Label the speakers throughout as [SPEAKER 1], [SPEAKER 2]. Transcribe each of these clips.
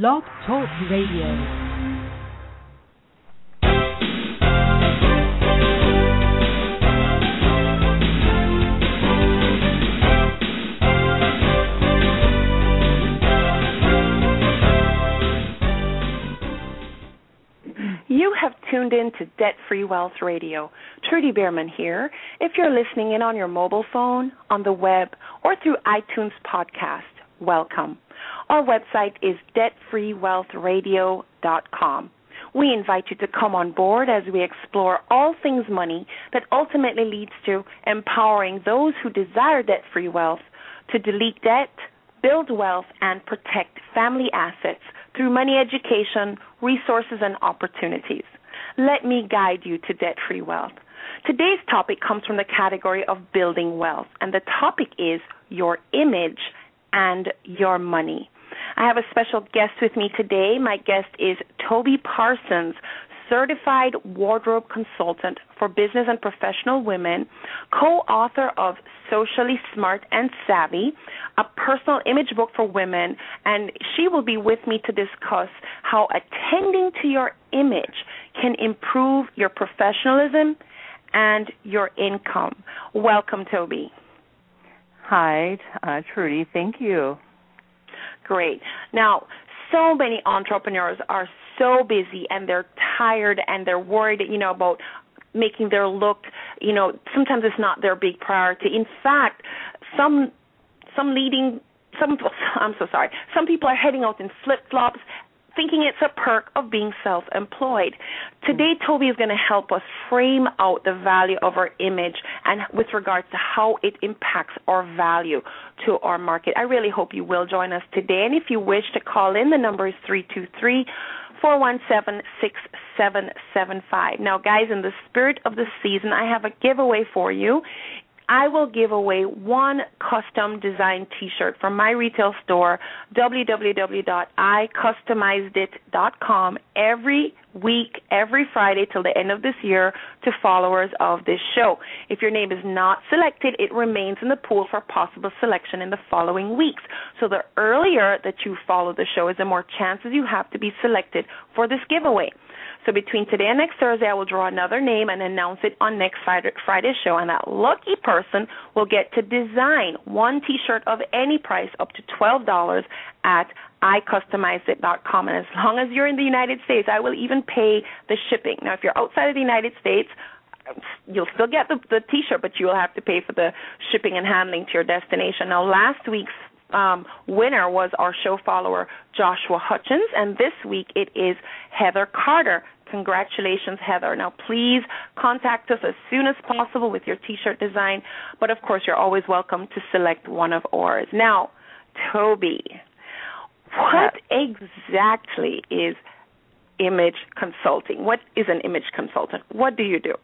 [SPEAKER 1] Blog Talk Radio.
[SPEAKER 2] You have tuned in to Debt Free Wealth Radio. Trudy Beerman here. If you're listening in on your mobile phone, on the web, or through iTunes podcast, welcome. Our website is debtfreewealthradio.com. We invite you to come on board as we explore all things money that ultimately leads to empowering those who desire debt free wealth to delete debt, build wealth, and protect family assets through money education, resources, and opportunities. Let me guide you to debt free wealth. Today's topic comes from the category of building wealth, and the topic is your image and your money. I have a special guest with me today. My guest is Toby Parsons, certified wardrobe consultant for business and professional women, co author of Socially Smart and Savvy, a personal image book for women, and she will be with me to discuss how attending to your image can improve your professionalism and your income. Welcome, Toby.
[SPEAKER 3] Hi, uh, Trudy. Thank you.
[SPEAKER 2] Great. Now, so many entrepreneurs are so busy and they're tired and they're worried, you know, about making their look, you know, sometimes it's not their big priority. In fact, some some leading some I'm so sorry. Some people are heading out in flip-flops thinking it's a perk of being self employed. Today, Toby is going to help us frame out the value of our image and with regards to how it impacts our value to our market. I really hope you will join us today. And if you wish to call in, the number is 323 417 6775. Now, guys, in the spirit of the season, I have a giveaway for you. I will give away one custom design t-shirt from my retail store, www.icustomizedit.com, every week, every Friday till the end of this year to followers of this show. If your name is not selected, it remains in the pool for possible selection in the following weeks. So the earlier that you follow the show is the more chances you have to be selected for this giveaway. So between today and next Thursday, I will draw another name and announce it on next Friday's show. And that lucky person will get to design one T-shirt of any price up to twelve dollars at icustomizeit.com. And as long as you're in the United States, I will even pay the shipping. Now, if you're outside of the United States, you'll still get the, the T-shirt, but you will have to pay for the shipping and handling to your destination. Now, last week's um, winner was our show follower Joshua Hutchins, and this week it is Heather Carter. Congratulations, Heather. Now, please contact us as soon as possible with your t shirt design, but of course, you're always welcome to select one of ours. Now, Toby, what exactly is image consulting? What is an image consultant? What do you do?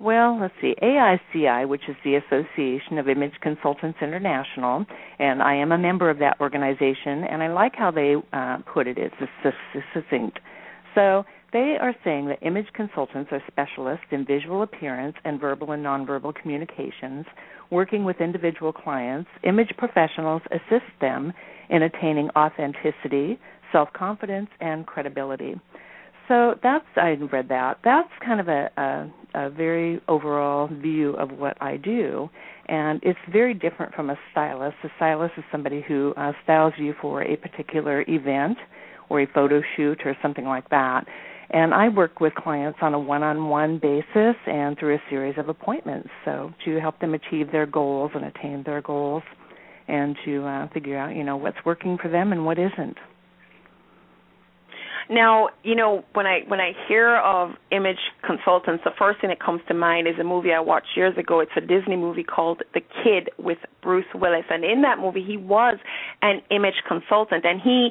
[SPEAKER 3] Well, let's see. AICI, which is the Association of Image Consultants International, and I am a member of that organization, and I like how they uh, put it. It's succinct. So they are saying that image consultants are specialists in visual appearance and verbal and nonverbal communications. Working with individual clients, image professionals assist them in attaining authenticity, self confidence, and credibility. So that's I read that. That's kind of a, a a very overall view of what I do, and it's very different from a stylist. A stylist is somebody who uh, styles you for a particular event or a photo shoot or something like that. And I work with clients on a one-on-one basis and through a series of appointments, so to help them achieve their goals and attain their goals, and to uh, figure out, you know, what's working for them and what isn't.
[SPEAKER 2] Now, you know, when I when I hear of image consultants, the first thing that comes to mind is a movie I watched years ago. It's a Disney movie called The Kid with Bruce Willis, and in that movie, he was an image consultant, and he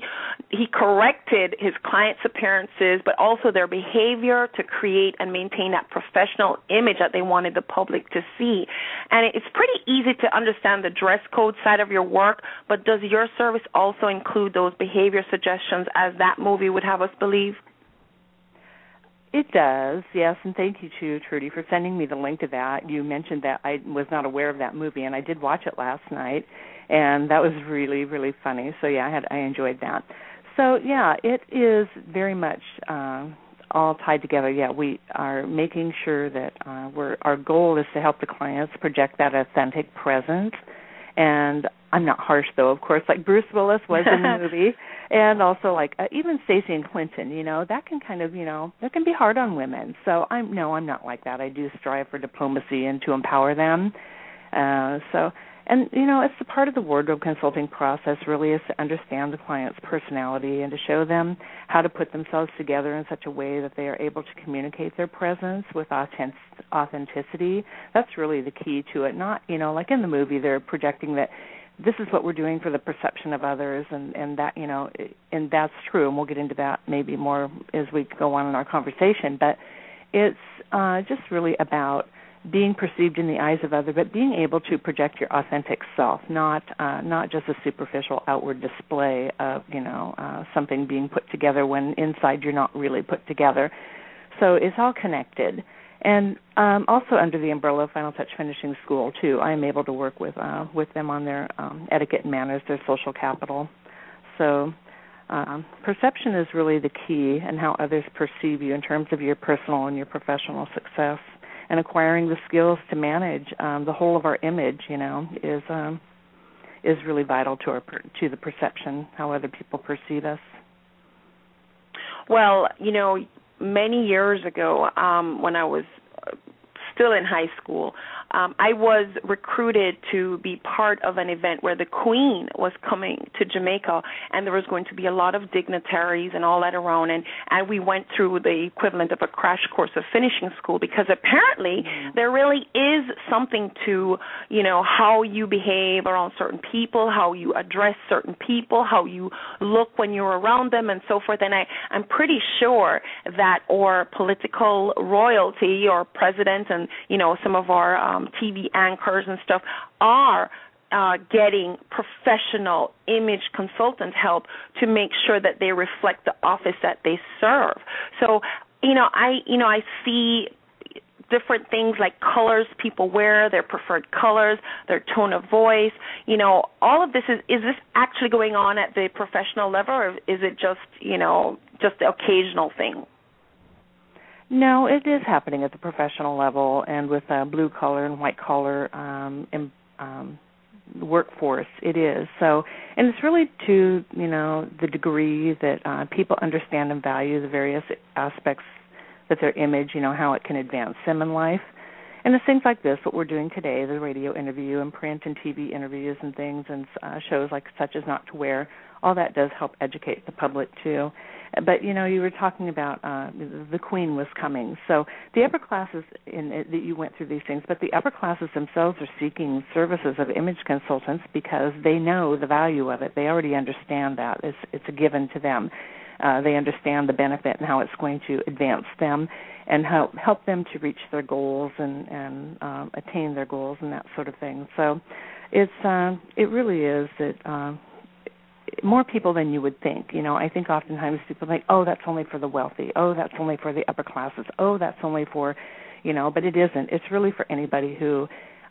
[SPEAKER 2] he corrected his clients' appearances, but also their behavior to create and maintain that professional image that they wanted the public to see. And it's pretty easy to understand the dress code side of your work, but does your service also include those behavior suggestions as that movie would have us believe?
[SPEAKER 3] It does, yes, and thank you to Trudy for sending me the link to that. You mentioned that I was not aware of that movie, and I did watch it last night, and that was really, really funny. So yeah, I had I enjoyed that. So yeah, it is very much uh, all tied together. Yeah, we are making sure that uh, we're our goal is to help the clients project that authentic presence. And I'm not harsh though, of course, like Bruce Willis was in the movie, and also like uh, even Stacy and Clinton. You know, that can kind of you know that can be hard on women. So I'm no, I'm not like that. I do strive for diplomacy and to empower them. Uh, so and you know, it's a part of the wardrobe consulting process really is to understand the client's personality and to show them how to put themselves together in such a way that they are able to communicate their presence with authenticity. That's really the key to it. Not, you know, like in the movie they're projecting that this is what we're doing for the perception of others and and that, you know, and that's true and we'll get into that maybe more as we go on in our conversation, but it's uh just really about being perceived in the eyes of others, but being able to project your authentic self, not uh, not just a superficial outward display of you know uh, something being put together when inside you're not really put together. So it's all connected. And um, also under the umbrella of Final Touch Finishing School too, I am able to work with uh, with them on their um, etiquette and manners, their social capital. So um, perception is really the key, and how others perceive you in terms of your personal and your professional success and acquiring the skills to manage um, the whole of our image, you know, is um, is really vital to our to the perception how other people perceive us.
[SPEAKER 2] Well, you know, many years ago, um, when I was still in high school, um, I was recruited to be part of an event where the Queen was coming to Jamaica, and there was going to be a lot of dignitaries and all that around, and and we went through the equivalent of a crash course of finishing school because apparently mm-hmm. there really is something to you know how you behave around certain people, how you address certain people, how you look when you're around them, and so forth. And I I'm pretty sure that or political royalty or president and you know some of our um, TV anchors and stuff are uh, getting professional image consultant help to make sure that they reflect the office that they serve. So, you know, I you know I see different things like colors people wear, their preferred colors, their tone of voice. You know, all of this is is this actually going on at the professional level, or is it just you know just the occasional thing?
[SPEAKER 3] No, it is happening at the professional level and with uh, blue collar and white collar um, um, workforce. It is so, and it's really to you know the degree that uh, people understand and value the various aspects that their image, you know, how it can advance them in life. And it's things like this, what we're doing today, the radio interview and print and TV interviews and things and uh, shows like such as Not to Wear, all that does help educate the public too. But you know, you were talking about uh, the Queen was coming, so the upper classes in that you went through these things, but the upper classes themselves are seeking services of image consultants because they know the value of it. They already understand that it's it's a given to them. Uh, they understand the benefit and how it's going to advance them and help help them to reach their goals and and um, attain their goals and that sort of thing. So it's uh, it really is that uh, more people than you would think. You know, I think oftentimes people think, "Oh, that's only for the wealthy. Oh, that's only for the upper classes. Oh, that's only for, you know," but it isn't. It's really for anybody who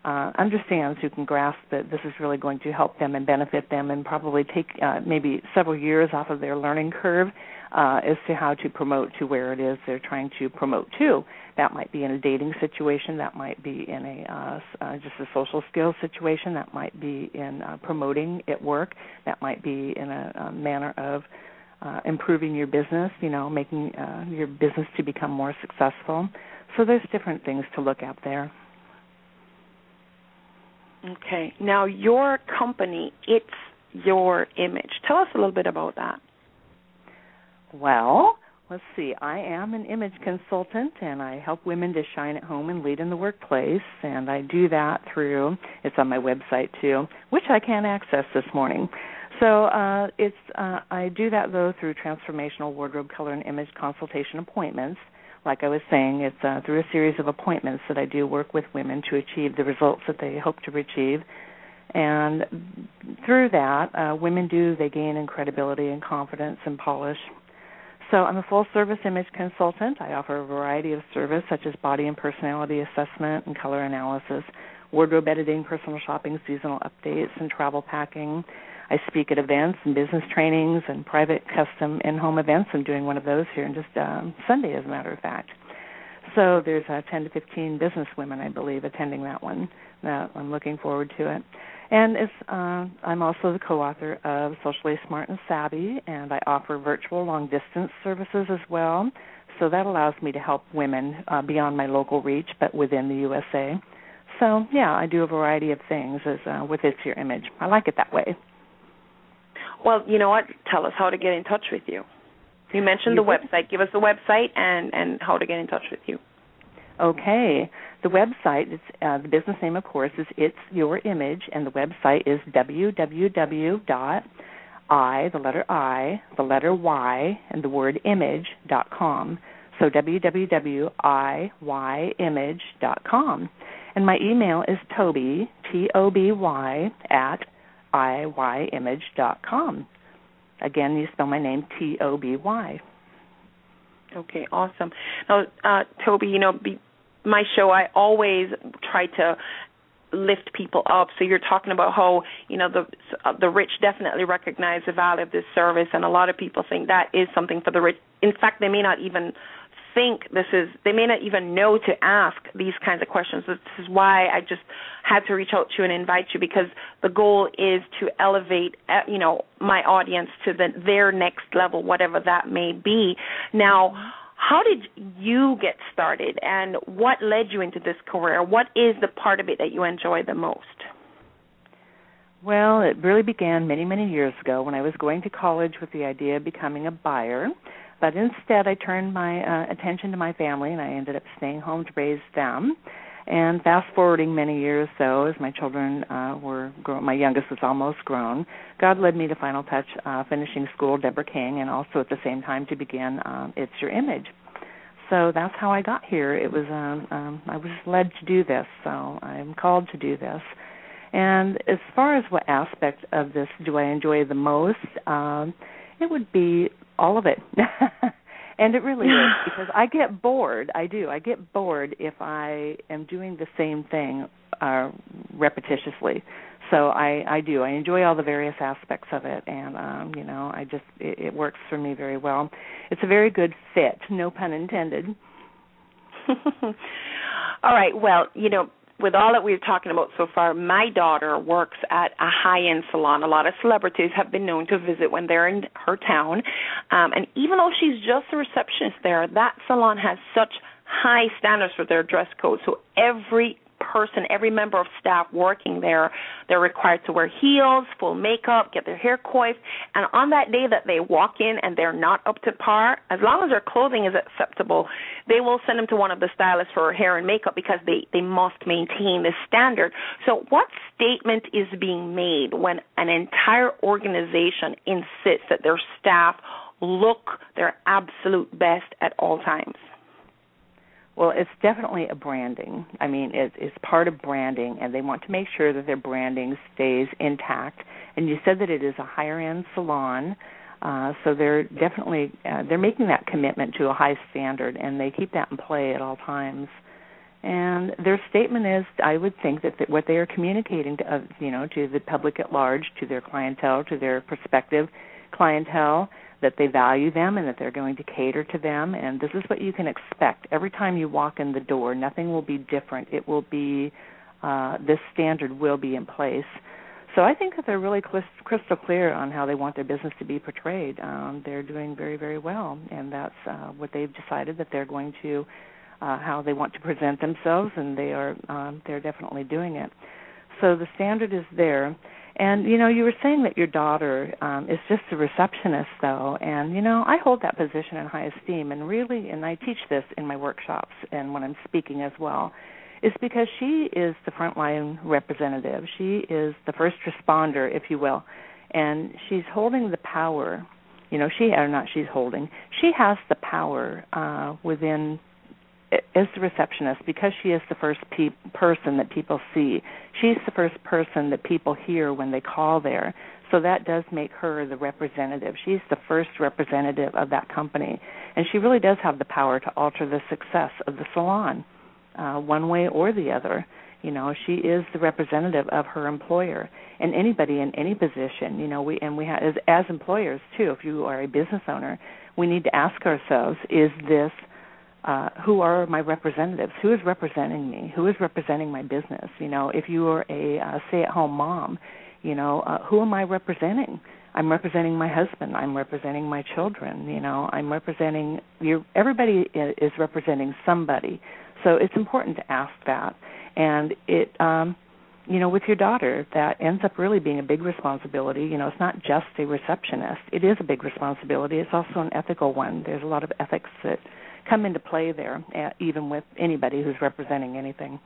[SPEAKER 3] uh, understands, who can grasp that this is really going to help them and benefit them, and probably take uh, maybe several years off of their learning curve uh, as to how to promote to where it is they're trying to promote to. That might be in a dating situation. That might be in a uh, uh, just a social skills situation. That might be in uh, promoting at work. That might be in a, a manner of uh, improving your business. You know, making uh, your business to become more successful. So there's different things to look at there.
[SPEAKER 2] Okay. Now your company, it's your image. Tell us a little bit about that.
[SPEAKER 3] Well, let's see. I am an image consultant and I help women to shine at home and lead in the workplace. And I do that through, it's on my website too, which I can't access this morning. So uh, it's uh, I do that though through transformational wardrobe color and image consultation appointments. Like I was saying, it's uh, through a series of appointments that I do work with women to achieve the results that they hope to achieve. And through that, uh, women do they gain in credibility and confidence and polish so I'm a full service image consultant. I offer a variety of service such as body and personality assessment and color analysis, wardrobe editing, personal shopping, seasonal updates, and travel packing. I speak at events and business trainings and private custom in-home events. I'm doing one of those here in just um, Sunday, as a matter of fact. So there's uh, 10 to 15 business women, I believe, attending that one. That I'm looking forward to it. And it's, uh, I'm also the co-author of Socially Smart and Savvy, and I offer virtual long distance services as well. So that allows me to help women uh, beyond my local reach, but within the USA. So yeah, I do a variety of things as uh, with It's Your Image. I like it that way.
[SPEAKER 2] Well, you know what? Tell us how to get in touch with you. You mentioned the website. Give us the website and and how to get in touch with you.
[SPEAKER 3] Okay. The website, is, uh, the business name, of course, is It's Your Image, and the website is www. I, the letter I, the letter Y, and the word image dot com. So www.iyimage.com. And my email is Toby, T O B Y, at iyimage.com. Again, you spell my name T O B Y.
[SPEAKER 2] Okay, awesome. Now, uh, Toby, you know, be, my show, I always try to lift people up. So you're talking about how you know the the rich definitely recognize the value of this service, and a lot of people think that is something for the rich. In fact, they may not even think this is they may not even know to ask these kinds of questions. This is why i just had to reach out to you and invite you because the goal is to elevate uh, you know my audience to the their next level whatever that may be. Now how did you get started and what led you into this career? What is the part of it that you enjoy the most?
[SPEAKER 3] Well, it really began many, many years ago when I was going to college with the idea of becoming a buyer. But instead, I turned my uh, attention to my family, and I ended up staying home to raise them. And fast forwarding many years, though, as my children uh, were grown, my youngest was almost grown. God led me to Final Touch, uh, finishing school, Deborah King, and also at the same time to begin um, It's Your Image. So that's how I got here. It was um, um, I was led to do this, so I'm called to do this. And as far as what aspect of this do I enjoy the most, um, it would be all of it. and it really is because I get bored. I do. I get bored if I am doing the same thing uh repetitiously. So I I do. I enjoy all the various aspects of it and um you know, I just it, it works for me very well. It's a very good fit, no pun intended.
[SPEAKER 2] all right. Well, you know, with all that we're talking about so far, my daughter works at a high-end salon. A lot of celebrities have been known to visit when they're in her town, um, and even though she's just a receptionist there, that salon has such high standards for their dress code. So every person, every member of staff working there, they're required to wear heels, full makeup, get their hair coiffed, and on that day that they walk in and they're not up to par, as long as their clothing is acceptable, they will send them to one of the stylists for hair and makeup because they they must maintain this standard. So, what statement is being made when an entire organization insists that their staff look their absolute best at all times?
[SPEAKER 3] Well, it's definitely a branding. I mean, it, it's part of branding, and they want to make sure that their branding stays intact. And you said that it is a higher end salon, uh, so they're definitely uh, they're making that commitment to a high standard, and they keep that in play at all times. And their statement is, I would think that, that what they are communicating to, uh, you know, to the public at large, to their clientele, to their prospective clientele, that they value them and that they're going to cater to them. And this is what you can expect. Every time you walk in the door nothing will be different. It will be uh, this standard will be in place. So I think that they're really crystal clear on how they want their business to be portrayed. Um, they're doing very, very well, and that's uh, what they've decided that they're going to, uh, how they want to present themselves, and they are, um, they're definitely doing it. So the standard is there, and you know, you were saying that your daughter um, is just a receptionist, though, and you know, I hold that position in high esteem, and really, and I teach this in my workshops and when I'm speaking as well, is because she is the frontline representative. She is the first responder, if you will, and she's holding the power. You know, she or not, she's holding. She has the power uh, within as the receptionist because she is the first pe- person that people see. She's the first person that people hear when they call there. So that does make her the representative. She's the first representative of that company, and she really does have the power to alter the success of the salon, uh, one way or the other. You know, she is the representative of her employer, and anybody in any position. You know, we and we have as, as employers too. If you are a business owner, we need to ask ourselves: Is this uh, who are my representatives? Who is representing me? Who is representing my business? You know, if you are a uh, stay-at-home mom, you know, uh, who am I representing? I'm representing my husband. I'm representing my children. You know, I'm representing you. Everybody is representing somebody. So it's important to ask that, and it, um, you know, with your daughter, that ends up really being a big responsibility. You know, it's not just a receptionist. It is a big responsibility. It's also an ethical one. There's a lot of ethics that come into play there, uh, even with anybody who's representing anything.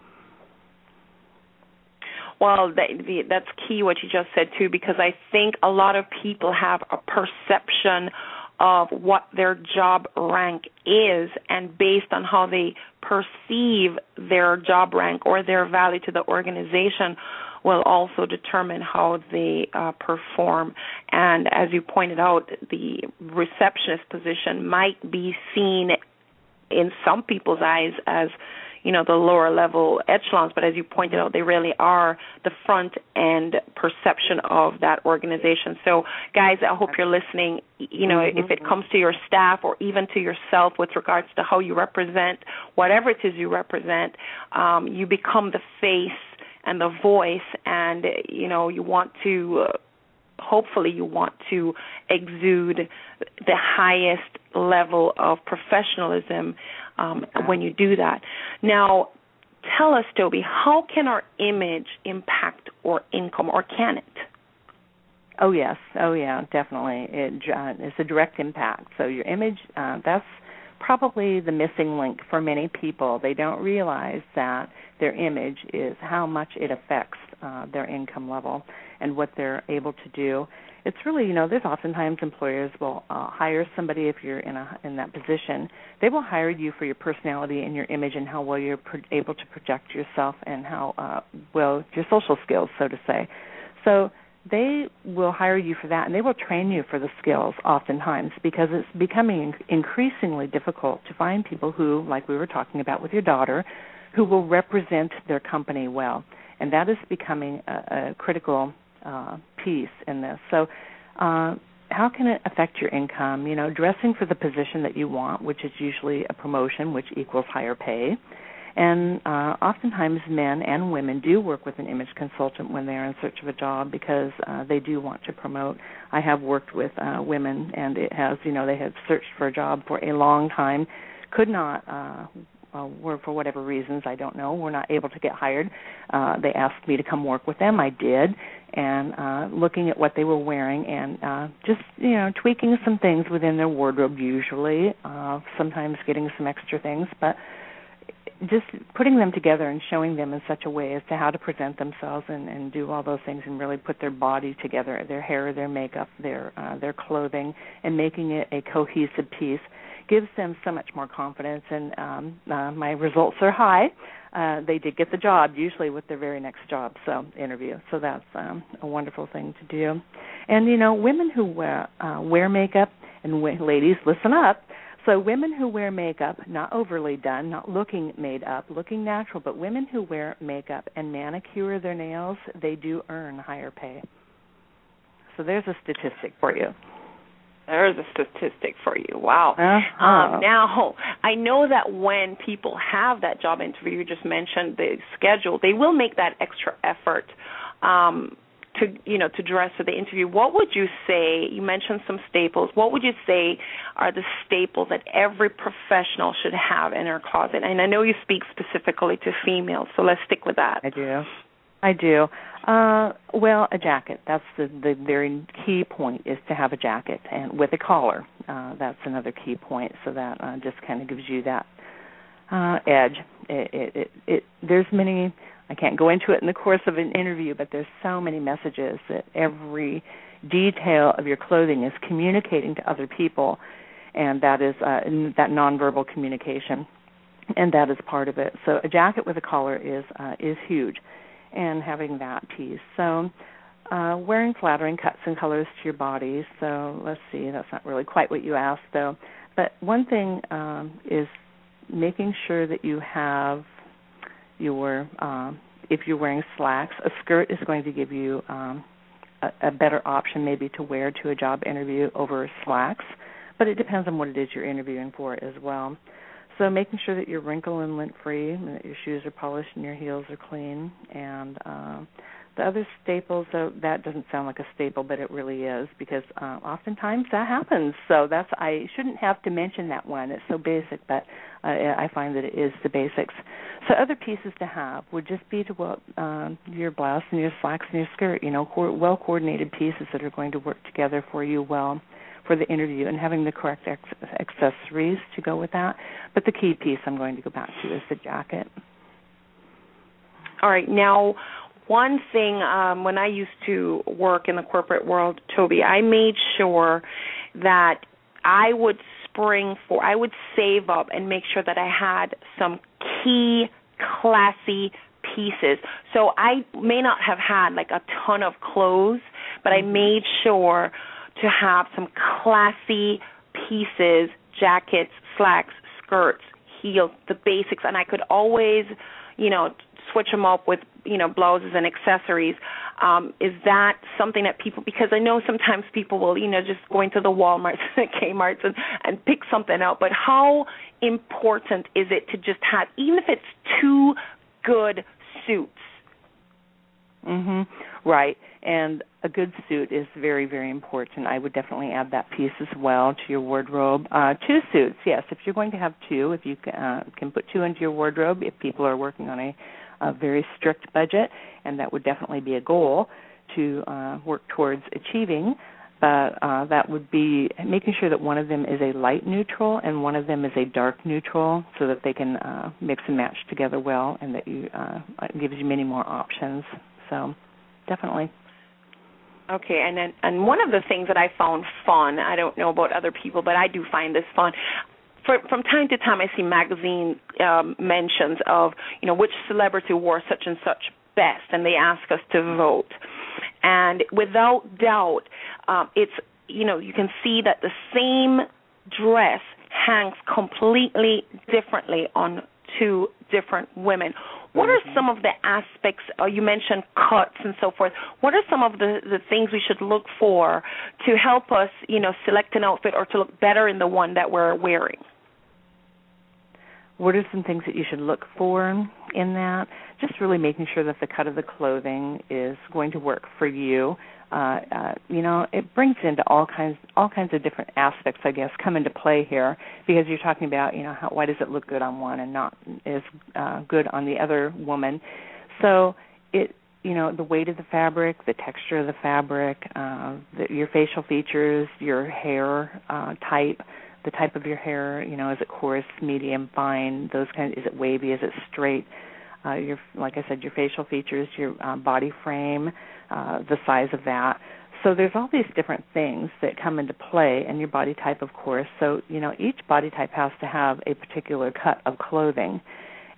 [SPEAKER 2] Well, the, that's key what you just said too, because I think a lot of people have a perception of what their job rank is, and based on how they perceive their job rank or their value to the organization, will also determine how they uh, perform. And as you pointed out, the receptionist position might be seen in some people's eyes as you know the lower level echelons but as you pointed out they really are the front end perception of that organization so guys i hope you're listening you know mm-hmm. if it comes to your staff or even to yourself with regards to how you represent whatever it is you represent um, you become the face and the voice and you know you want to uh, hopefully you want to exude the highest level of professionalism um, when you do that. Now, tell us, Toby, how can our image impact our income, or can it?
[SPEAKER 3] Oh yes, oh yeah, definitely. It uh, it's a direct impact. So your image, uh, that's probably the missing link for many people. They don't realize that their image is how much it affects uh, their income level and what they're able to do. It's really you know there's oftentimes employers will uh, hire somebody if you're in a in that position. They will hire you for your personality and your image and how well you're pro- able to project yourself and how uh, well your social skills so to say. So they will hire you for that and they will train you for the skills oftentimes because it's becoming increasingly difficult to find people who like we were talking about with your daughter who will represent their company well. And that is becoming a, a critical uh, piece in this. So, uh, how can it affect your income? You know, dressing for the position that you want, which is usually a promotion, which equals higher pay. And uh, oftentimes, men and women do work with an image consultant when they are in search of a job because uh, they do want to promote. I have worked with uh, women, and it has, you know, they have searched for a job for a long time, could not uh, uh, were for whatever reasons I don't know were not able to get hired. Uh, they asked me to come work with them. I did, and uh, looking at what they were wearing and uh, just you know tweaking some things within their wardrobe. Usually, uh, sometimes getting some extra things, but just putting them together and showing them in such a way as to how to present themselves and, and do all those things and really put their body together, their hair, their makeup, their uh, their clothing, and making it a cohesive piece gives them so much more confidence and um uh, my results are high. Uh they did get the job usually with their very next job so interview. So that's um a wonderful thing to do. And you know women who wear uh wear makeup and ladies listen up. So women who wear makeup not overly done not looking made up looking natural but women who wear makeup and manicure their nails they do earn higher pay. So there's a statistic for you
[SPEAKER 2] there's a statistic for you. Wow.
[SPEAKER 3] Uh-huh.
[SPEAKER 2] Um, now, I know that when people have that job interview, you just mentioned the schedule, they will make that extra effort um, to you know to dress for the interview. What would you say? You mentioned some staples. What would you say are the staples that every professional should have in their closet? And I know you speak specifically to females, so let's stick with that.
[SPEAKER 3] I do. I do. Uh, well, a jacket. That's the the very key point is to have a jacket and with a collar. Uh, that's another key point. So that uh, just kind of gives you that uh, edge. It, it, it, it there's many. I can't go into it in the course of an interview, but there's so many messages that every detail of your clothing is communicating to other people, and that is uh, that nonverbal communication, and that is part of it. So a jacket with a collar is uh, is huge and having that piece. So, uh, wearing flattering cuts and colors to your body. So, let's see, that's not really quite what you asked, though. But one thing um, is making sure that you have your um, if you're wearing slacks, a skirt is going to give you um, a, a better option maybe to wear to a job interview over slacks. But it depends on what it is you're interviewing for as well. So making sure that you're wrinkle and lint free, and that your shoes are polished and your heels are clean, and uh, the other staples, though, that doesn't sound like a staple, but it really is because uh, oftentimes that happens. So that's I shouldn't have to mention that one. It's so basic, but uh, I find that it is the basics. So other pieces to have would just be to well, um, your blouse and your slacks and your skirt. You know, co- well coordinated pieces that are going to work together for you well for the interview and having the correct ex- accessories to go with that. But the key piece I'm going to go back to is the jacket.
[SPEAKER 2] All right. Now, one thing um, when I used to work in the corporate world, Toby, I made sure that I would spring for, I would save up and make sure that I had some key, classy pieces. So I may not have had like a ton of clothes, but I mm-hmm. made sure to have some classy pieces, jackets, slacks, skirts, heels, the basics, and I could always, you know, switch them up with you know blouses and accessories. Um is that something that people because i know sometimes people will you know just go into the walmarts and kmarts and and pick something out but how important is it to just have even if it's two good suits?
[SPEAKER 3] Mhm right. And a good suit is very very important i would definitely add that piece as well to your wardrobe uh two suits yes if you're going to have two if you uh, can put two into your wardrobe if people are working on a a very strict budget, and that would definitely be a goal to uh, work towards achieving. But uh, that would be making sure that one of them is a light neutral and one of them is a dark neutral, so that they can uh, mix and match together well, and that you uh, gives you many more options. So, definitely.
[SPEAKER 2] Okay, and then and one of the things that I found fun, I don't know about other people, but I do find this fun for, from time to time, I see magazine um, mentions of you know which celebrity wore such and such best, and they ask us to vote. And without doubt, um, it's you know you can see that the same dress hangs completely differently on two different women. What are some of the aspects? Uh, you mentioned cuts and so forth. What are some of the the things we should look for to help us, you know, select an outfit or to look better in the one that we're wearing?
[SPEAKER 3] What are some things that you should look for in that? Just really making sure that the cut of the clothing is going to work for you. Uh, uh, you know, it brings into all kinds all kinds of different aspects, I guess, come into play here because you're talking about, you know, how, why does it look good on one and not as uh, good on the other woman? So it you know the weight of the fabric, the texture of the fabric, uh, the, your facial features, your hair uh, type, the type of your hair. You know, is it coarse, medium, fine? Those kind. Of, is it wavy? Is it straight? Uh, your, like I said, your facial features, your uh, body frame, uh, the size of that. So there's all these different things that come into play, and your body type, of course. So you know, each body type has to have a particular cut of clothing.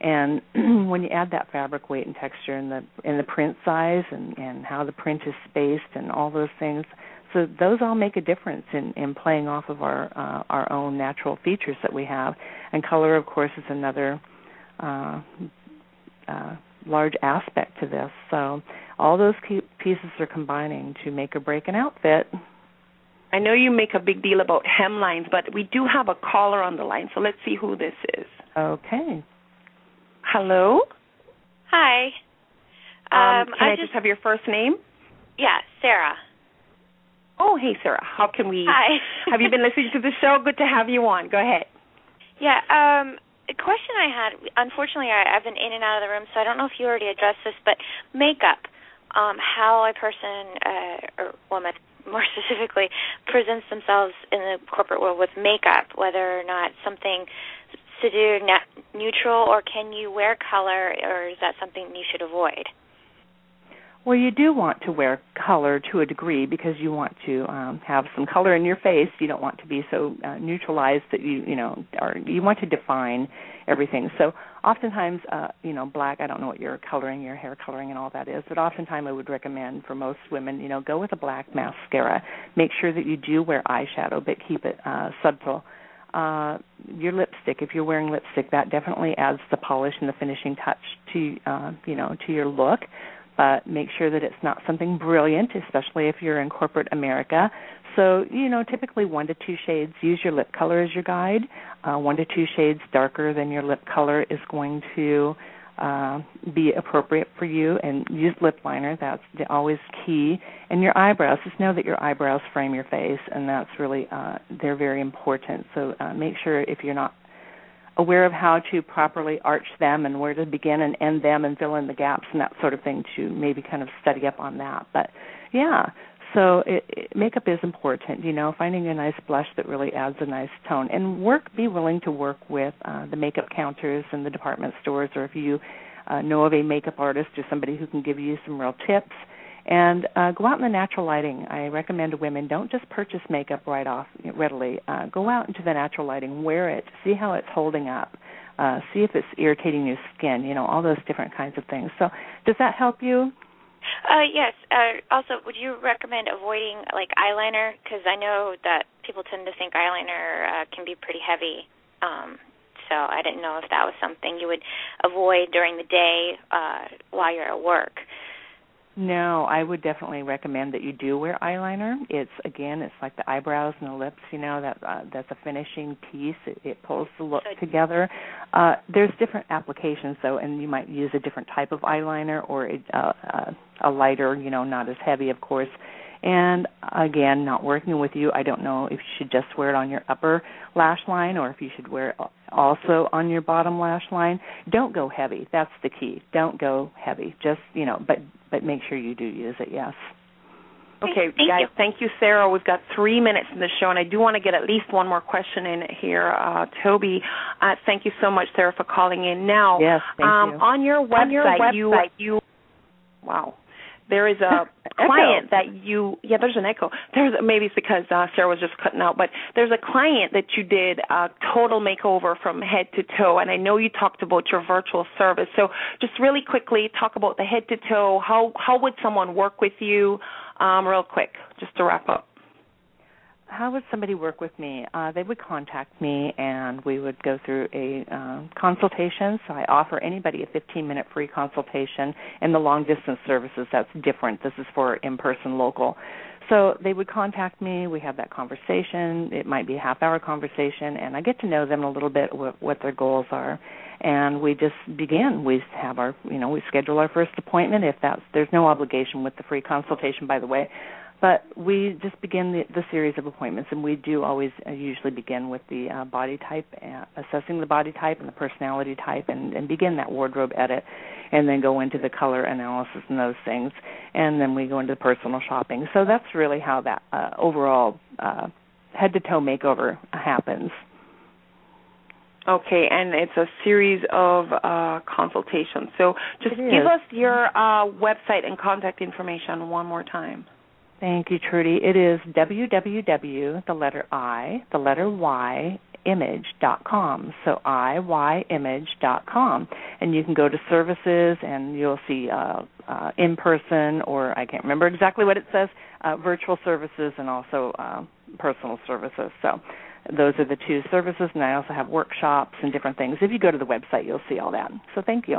[SPEAKER 3] And when you add that fabric weight and texture and the and the print size and and how the print is spaced and all those things, so those all make a difference in, in playing off of our uh, our own natural features that we have. And color, of course, is another uh, uh, large aspect to this. So all those key pieces are combining to make or break an outfit.
[SPEAKER 2] I know you make a big deal about hemlines, but we do have a caller on the line, so let's see who this is.
[SPEAKER 3] Okay.
[SPEAKER 2] Hello.
[SPEAKER 4] Hi.
[SPEAKER 2] Um, um, can I, I just, just have your first name?
[SPEAKER 4] Yeah, Sarah.
[SPEAKER 2] Oh, hey, Sarah. How can we?
[SPEAKER 4] Hi.
[SPEAKER 2] have you been listening to the show? Good to have you on. Go ahead.
[SPEAKER 4] Yeah. Um, a question I had. Unfortunately, I, I've been in and out of the room, so I don't know if you already addressed this. But makeup, um, how a person uh, or woman, more specifically, presents themselves in the corporate world with makeup, whether or not something to do net neutral, or can you wear color, or is that something you should avoid?
[SPEAKER 3] Well, you do want to wear color to a degree because you want to um, have some color in your face. You don't want to be so uh, neutralized that you, you know, or you want to define everything. So, oftentimes, uh, you know, black. I don't know what your coloring, your hair coloring, and all that is, but oftentimes I would recommend for most women, you know, go with a black mascara. Make sure that you do wear eyeshadow, but keep it uh, subtle uh, your lipstick. If you're wearing lipstick, that definitely adds the polish and the finishing touch to uh, you know to your look. But make sure that it's not something brilliant, especially if you're in corporate America. So you know, typically one to two shades. Use your lip color as your guide. Uh, one to two shades darker than your lip color is going to uh, be appropriate for you and use lip liner that's always key and your eyebrows just know that your eyebrows frame your face and that's really uh, they're very important so uh, make sure if you're not aware of how to properly arch them and where to begin and end them and fill in the gaps and that sort of thing to maybe kind of study up on that. But yeah so it, it, makeup is important you know finding a nice blush that really adds a nice tone. And work be willing to work with uh, the makeup counters in the department stores or if you uh, know of a makeup artist or somebody who can give you some real tips and uh, go out in the natural lighting. I recommend to women don't just purchase makeup right off readily. Uh, go out into the natural lighting, wear it, see how it's holding up, uh, see if it's irritating your skin. You know all those different kinds of things. So does that help you?
[SPEAKER 4] Uh, yes. Uh, also, would you recommend avoiding like eyeliner? Because I know that people tend to think eyeliner uh, can be pretty heavy. Um, so I didn't know if that was something you would avoid during the day uh, while you're at work.
[SPEAKER 3] No, I would definitely recommend that you do wear eyeliner. It's again, it's like the eyebrows and the lips. You know that uh, that's a finishing piece. It, it pulls the look together. Uh, there's different applications though, and you might use a different type of eyeliner or a, uh, a lighter. You know, not as heavy, of course. And again, not working with you, I don't know if you should just wear it on your upper lash line or if you should wear it also on your bottom lash line. Don't go heavy. That's the key. Don't go heavy. Just, you know, but but make sure you do use it. Yes.
[SPEAKER 2] Okay,
[SPEAKER 4] thank
[SPEAKER 2] guys,
[SPEAKER 4] you.
[SPEAKER 2] thank you, Sarah. We've got three minutes in the show, and I do want to get at least one more question in here. Uh, Toby, uh, thank you so much, Sarah, for calling in. Now,
[SPEAKER 3] yes, thank
[SPEAKER 2] um,
[SPEAKER 3] you.
[SPEAKER 2] on your website,
[SPEAKER 4] on your website
[SPEAKER 2] you, you, wow, there is a client that you yeah there's an echo. There's maybe it's because uh, sarah was just cutting out but there's a client that you did a total makeover from head to toe and i know you talked about your virtual service. So just really quickly talk about the head to toe. How how would someone work with you? Um, real quick just to wrap up
[SPEAKER 3] how would somebody work with me? Uh, they would contact me, and we would go through a uh, consultation. So I offer anybody a 15-minute free consultation. In the long-distance services, that's different. This is for in-person local. So they would contact me. We have that conversation. It might be a half-hour conversation, and I get to know them a little bit what, what their goals are. And we just begin. We have our, you know, we schedule our first appointment. If that's there's no obligation with the free consultation, by the way but we just begin the, the series of appointments, and we do always uh, usually begin with the uh, body type, uh, assessing the body type and the personality type, and, and begin that wardrobe edit, and then go into the color analysis and those things, and then we go into the personal shopping. So that's really how that uh, overall uh, head to toe makeover happens.
[SPEAKER 2] Okay, and it's a series of uh, consultations. So just give us your uh, website and contact information one more time.
[SPEAKER 3] Thank you, Trudy. It is www, the letter I, the letter Y, image.com. So iyimage.com. And you can go to services and you'll see uh, uh, in person or I can't remember exactly what it says, uh, virtual services and also uh, personal services. So those are the two services and I also have workshops and different things. If you go to the website, you'll see all that. So thank you.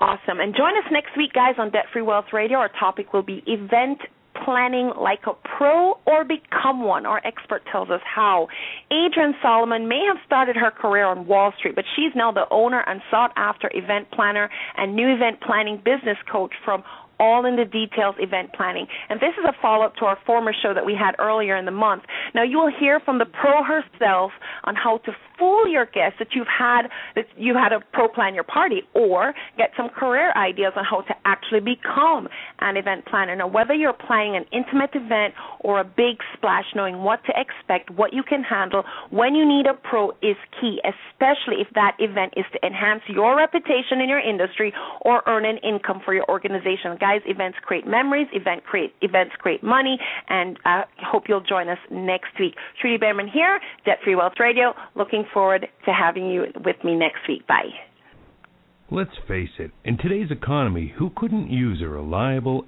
[SPEAKER 2] Awesome. And join us next week, guys, on Debt Free Wealth Radio. Our topic will be event planning like a pro or become one. Our expert tells us how. Adrienne Solomon may have started her career on Wall Street, but she's now the owner and sought after event planner and new event planning business coach from all in the details event planning. And this is a follow up to our former show that we had earlier in the month. Now you will hear from the pro herself on how to fool your guests that you've had that you had a pro plan your party or get some career ideas on how to actually become an event planner. Now whether you're planning an intimate event or a big splash, knowing what to expect, what you can handle, when you need a pro is key, especially if that event is to enhance your reputation in your industry or earn an income for your organization. Guys, events create memories, event create events create money, and I hope you'll join us next week. Trudy Behrman here, Debt Free Wealth Radio. Looking forward to having you with me next week. Bye.
[SPEAKER 5] Let's face it, in today's economy, who couldn't use a reliable